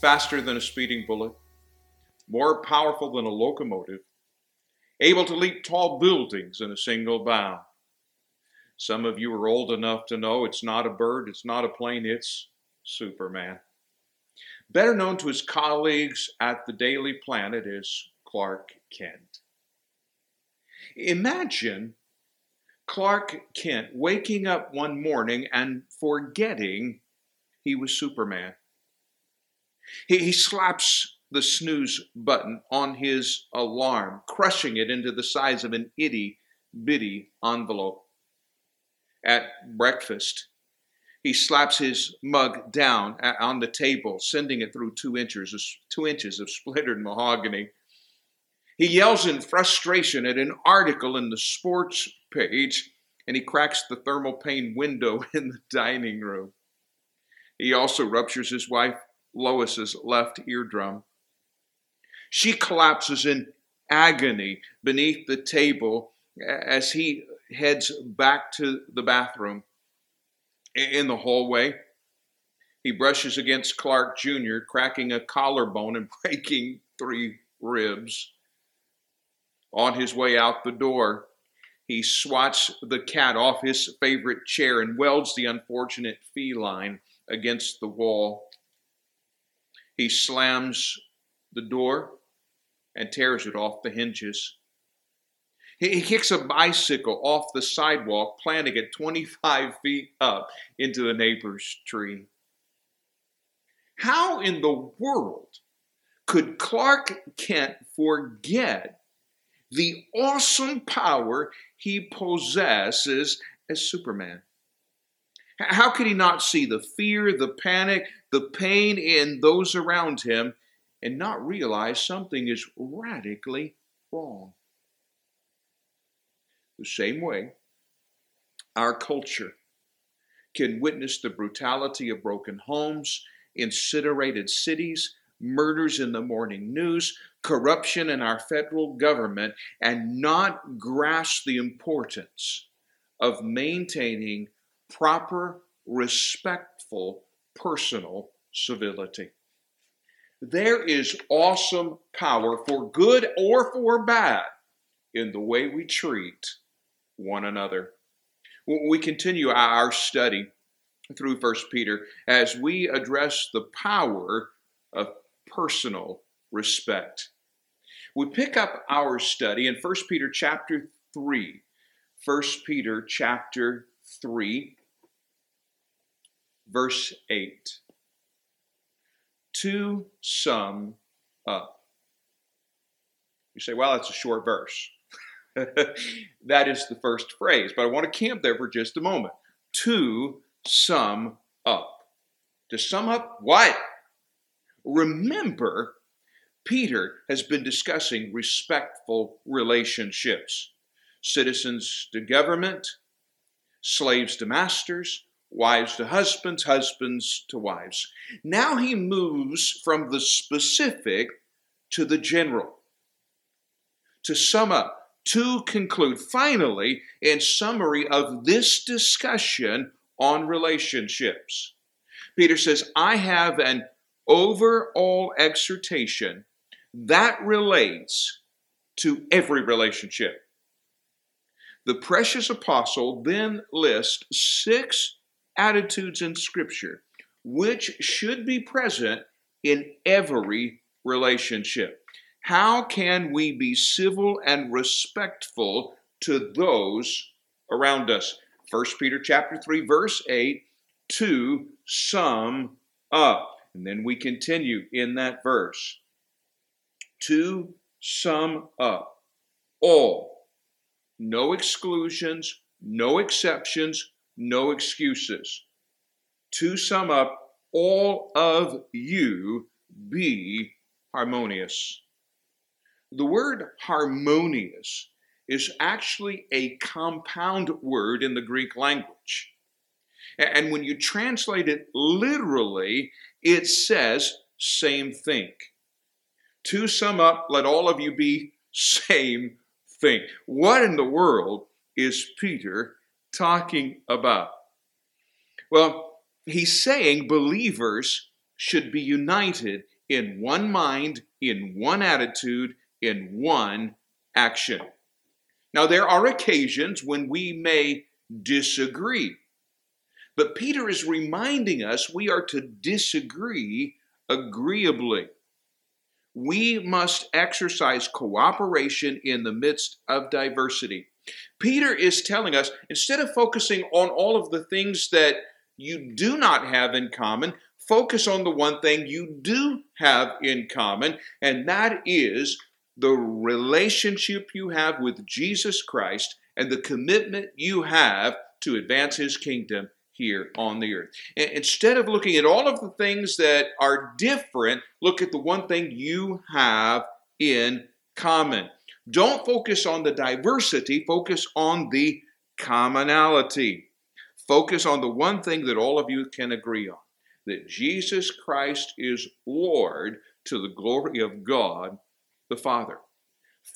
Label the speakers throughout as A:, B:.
A: faster than a speeding bullet, more powerful than a locomotive, able to leap tall buildings in a single bound. Some of you are old enough to know it's not a bird, it's not a plane, it's Superman. Better known to his colleagues at the Daily Planet as Clark Kent. Imagine Clark Kent waking up one morning and forgetting he was Superman. He, he slaps the snooze button on his alarm, crushing it into the size of an itty bitty envelope. At breakfast, he slaps his mug down on the table, sending it through two inches, two inches of splintered mahogany. He yells in frustration at an article in the sports page, and he cracks the thermal pane window in the dining room. He also ruptures his wife Lois's left eardrum. She collapses in agony beneath the table as he heads back to the bathroom. In the hallway, he brushes against Clark Jr., cracking a collarbone and breaking three ribs. On his way out the door, he swats the cat off his favorite chair and welds the unfortunate feline against the wall. He slams the door and tears it off the hinges. He, kicks a bicycle off the sidewalk, planting it 25 feet up into the neighbor's tree. How in the world could Clark Kent forget the awesome power he possesses as Superman? How could he not see the fear, the panic, the pain in those around him and not realize something is radically wrong? The same way, our culture can witness the brutality of broken homes, incinerated cities, murders in the morning news, corruption in our federal government, and not grasp the importance of maintaining proper, respectful personal civility. There is awesome power for good or for bad in the way we treat one another. We continue our study through First Peter as we address the power of personal respect. We pick up our study in First Peter chapter 3. 1 Peter chapter 3 verse 8. To sum up. You say, well, that's a short verse. that is the first phrase, but I want to camp there for just a moment. To sum up. To sum up what? Remember, Peter has been discussing respectful relationships citizens to government, slaves to masters, wives to husbands, husbands to wives. Now he moves from the specific to the general. To sum up, to conclude, finally, in summary of this discussion on relationships, Peter says, I have an overall exhortation that relates to every relationship. The precious apostle then lists six attitudes in Scripture, which should be present in every relationship. How can we be civil and respectful to those around us? 1 Peter chapter 3 verse 8 to sum up. And then we continue in that verse. To sum up. All. No exclusions, no exceptions, no excuses. To sum up, all of you be harmonious. The word harmonious is actually a compound word in the Greek language. And when you translate it literally, it says same thing. To sum up, let all of you be same thing. What in the world is Peter talking about? Well, he's saying believers should be united in one mind, in one attitude, in one action. Now, there are occasions when we may disagree, but Peter is reminding us we are to disagree agreeably. We must exercise cooperation in the midst of diversity. Peter is telling us instead of focusing on all of the things that you do not have in common, focus on the one thing you do have in common, and that is the relationship you have with Jesus Christ and the commitment you have to advance his kingdom here on the earth. Instead of looking at all of the things that are different, look at the one thing you have in common. Don't focus on the diversity, focus on the commonality. Focus on the one thing that all of you can agree on that Jesus Christ is Lord to the glory of God the Father.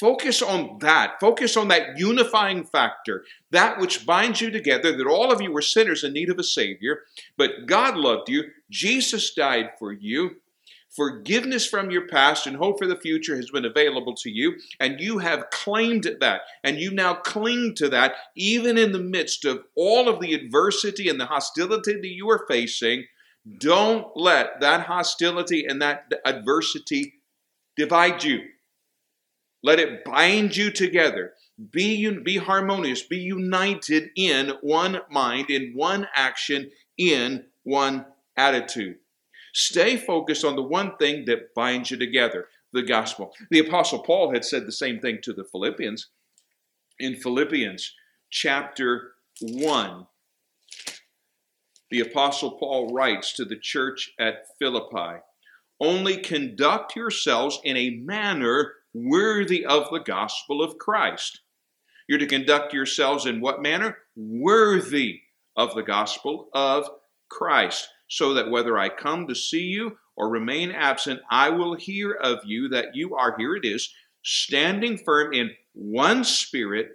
A: Focus on that. Focus on that unifying factor, that which binds you together, that all of you were sinners in need of a Savior, but God loved you. Jesus died for you. Forgiveness from your past and hope for the future has been available to you, and you have claimed that, and you now cling to that, even in the midst of all of the adversity and the hostility that you are facing. Don't let that hostility and that adversity divide you. Let it bind you together. Be, be harmonious. Be united in one mind, in one action, in one attitude. Stay focused on the one thing that binds you together the gospel. The Apostle Paul had said the same thing to the Philippians. In Philippians chapter 1, the Apostle Paul writes to the church at Philippi Only conduct yourselves in a manner worthy of the gospel of Christ. You're to conduct yourselves in what manner? Worthy of the gospel of Christ, so that whether I come to see you or remain absent, I will hear of you that you are, here it is, standing firm in one spirit,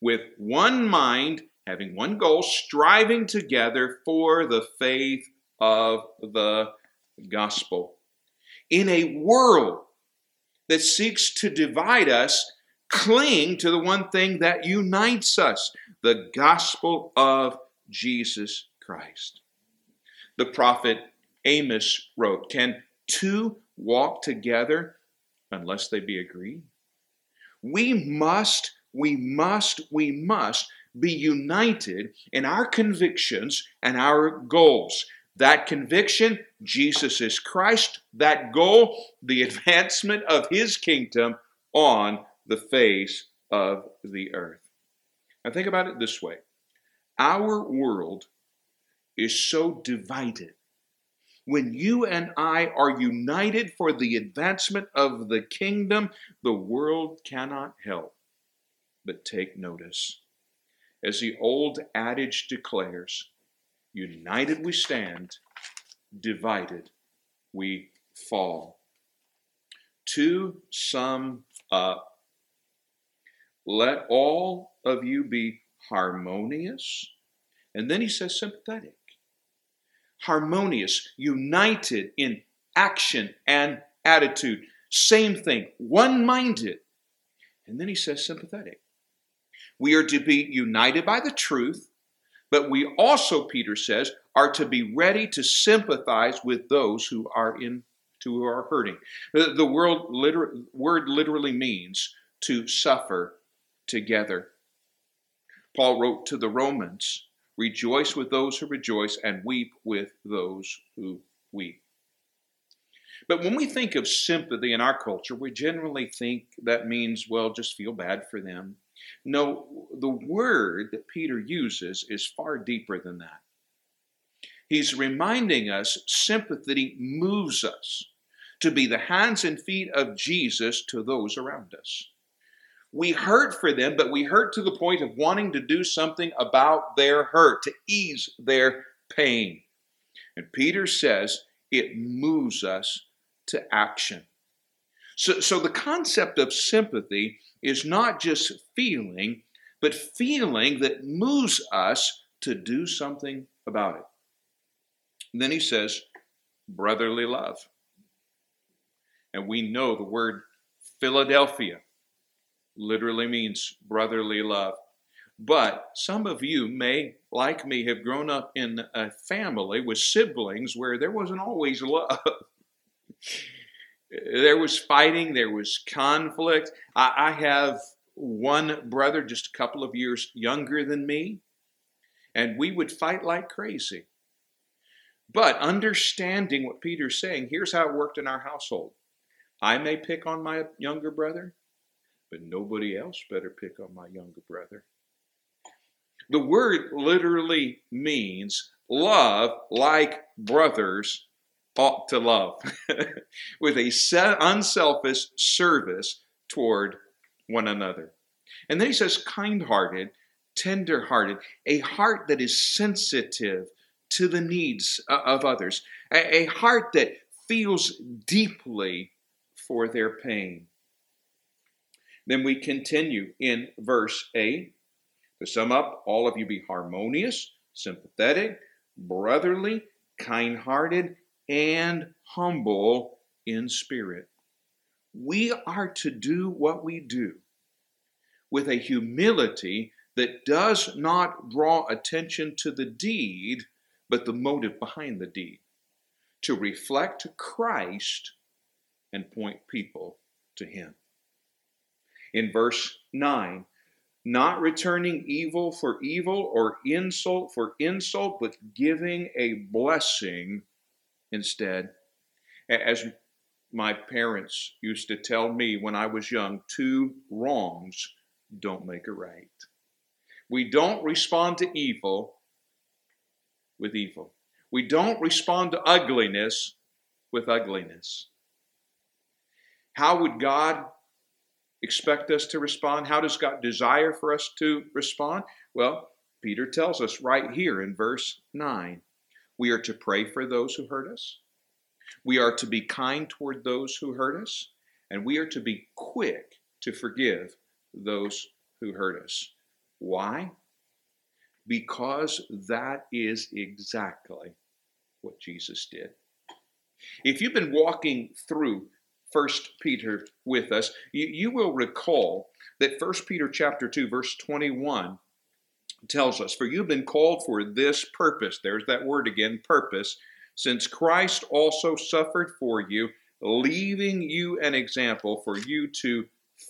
A: with one mind, having one goal, striving together for the faith of the gospel. In a world that seeks to divide us, cling to the one thing that unites us the gospel of Jesus Christ. The prophet Amos wrote Can two walk together unless they be agreed? We must, we must, we must be united in our convictions and our goals. That conviction, Jesus is Christ. That goal, the advancement of his kingdom on the face of the earth. Now, think about it this way our world is so divided. When you and I are united for the advancement of the kingdom, the world cannot help but take notice. As the old adage declares, United we stand, divided we fall. To sum up, let all of you be harmonious. And then he says sympathetic. Harmonious, united in action and attitude. Same thing, one minded. And then he says sympathetic. We are to be united by the truth but we also, Peter says, are to be ready to sympathize with those who are in who are hurting. The, the word, liter, word literally means to suffer together. Paul wrote to the Romans, rejoice with those who rejoice and weep with those who weep. But when we think of sympathy in our culture, we generally think that means, well, just feel bad for them. No, the word that Peter uses is far deeper than that. He's reminding us sympathy moves us to be the hands and feet of Jesus to those around us. We hurt for them, but we hurt to the point of wanting to do something about their hurt, to ease their pain. And Peter says it moves us to action. So, so the concept of sympathy is not just feeling, but feeling that moves us to do something about it. And then he says, brotherly love. And we know the word Philadelphia literally means brotherly love. But some of you may, like me, have grown up in a family with siblings where there wasn't always love. there was fighting, there was conflict. I, I, have one brother just a couple of years younger than me, and we would fight like crazy. But understanding what Peter's saying, here's how it worked in our household. I may pick on my younger brother, but nobody else better pick on my younger brother. The word literally means love like brothers ought to love, with a unselfish service toward one another. And then he says, kind hearted, tender hearted, a heart that is sensitive to the needs uh, of others, a heart that feels deeply for their pain. Then we continue in verse 8. To sum up, all of you be harmonious, sympathetic, brotherly, kind hearted, and humble in spirit. We are to do what we do with a humility that does not draw attention to the deed, but the motive behind the deed. To reflect Christ and point people to Him. In verse 9, not returning evil for evil or insult for insult, but giving a blessing instead. As my parents used to tell me when I was young, two wrongs don't make a right. We don't respond to evil with evil. We don't respond to ugliness with ugliness. How would God expect us to respond? How does God desire for us to respond? Well, Peter tells us right here in verse 9 we are to pray for those who hurt us, we are to be kind toward those who hurt us, and we are to be quick to forgive those who hurt us. Why? Because that is exactly what Jesus did. If you've been walking through First Peter with us, you, you will recall that First Peter chapter 2, verse 21 tells us, For you've been called for this purpose. There's that word again, purpose. Since Christ also suffered for you, leaving you an example for you to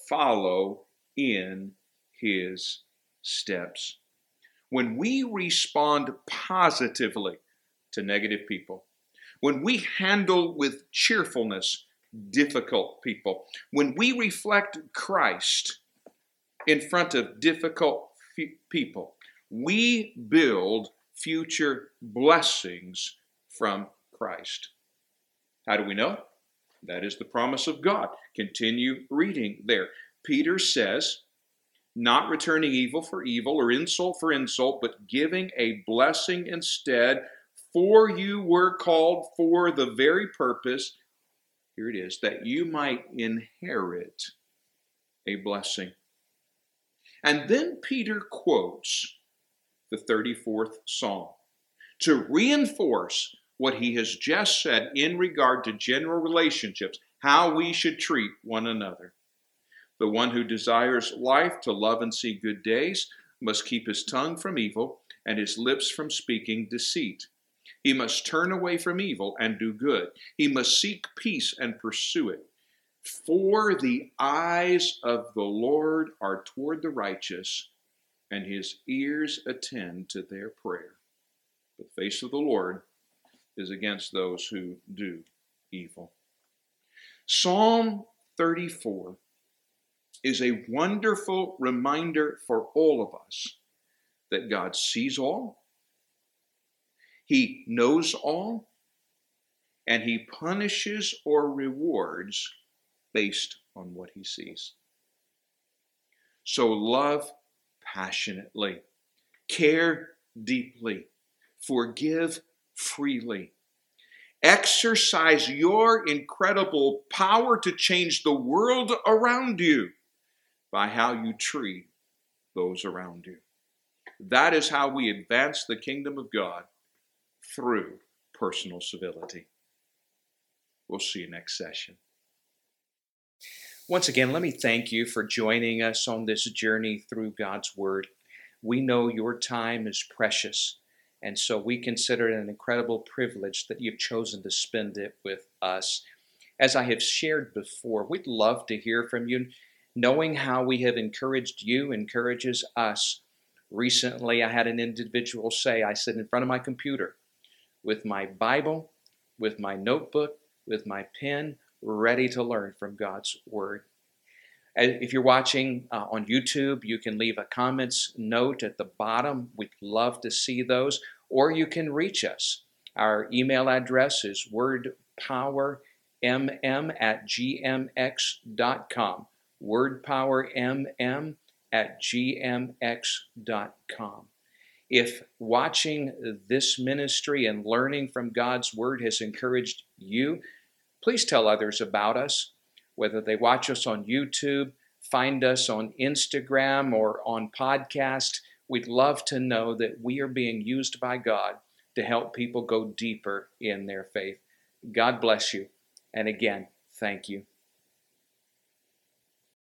A: follow in his steps. When we respond positively to negative people, when we handle with cheerfulness difficult people. When we reflect Christ in front of difficult people, we build future blessings from Christ. How do we know? That is the promise of God. Continue reading there. Peter says, not returning evil for evil or insult for insult, but giving a blessing instead. For you were called for the very purpose here it is, that you might inherit a blessing. And then Peter quotes the 34th Psalm to reinforce what he has just said in regard to general relationships, how we should treat one another. The one who desires life to love and see good days must keep his tongue from evil and his lips from speaking deceit. He must turn away from evil and do good. He must seek peace and pursue it. For the eyes of the Lord are toward the righteous, and his ears attend to their prayer. The face of the Lord is against those who do evil. Psalm 34 is a wonderful reminder for all of us that God sees all, he knows all, and he punishes or rewards based on what he sees. So love passionately, care deeply, forgive freely. Exercise your incredible power to change the world around you by how you treat those around you. That is how we advance the kingdom of God through personal civility. We'll see you next session.
B: Once again, let me thank you for joining us on this journey through God's Word. We know your time is precious, and so we consider it an incredible privilege that you've chosen to spend it with us. As I have shared before, we'd love to hear from you. Knowing how we have encouraged you encourages us. Recently, I had an individual say, I sit in front of my computer with my Bible, with my notebook, with my pen, ready to learn from God's Word. If you're watching uh, on YouTube, you can leave a comments note at the bottom. We'd love to see those. Or you can reach us. Our email address is wordpowermm at gmx.com. Wordpowermm at gmx.com. If watching this ministry and learning from God's Word has encouraged you, please tell others about us, whether they watch us on YouTube, find us on Instagram, or on podcast. We'd love to know that we are being used by God to help people go deeper in their faith. God bless you. And again, thank you.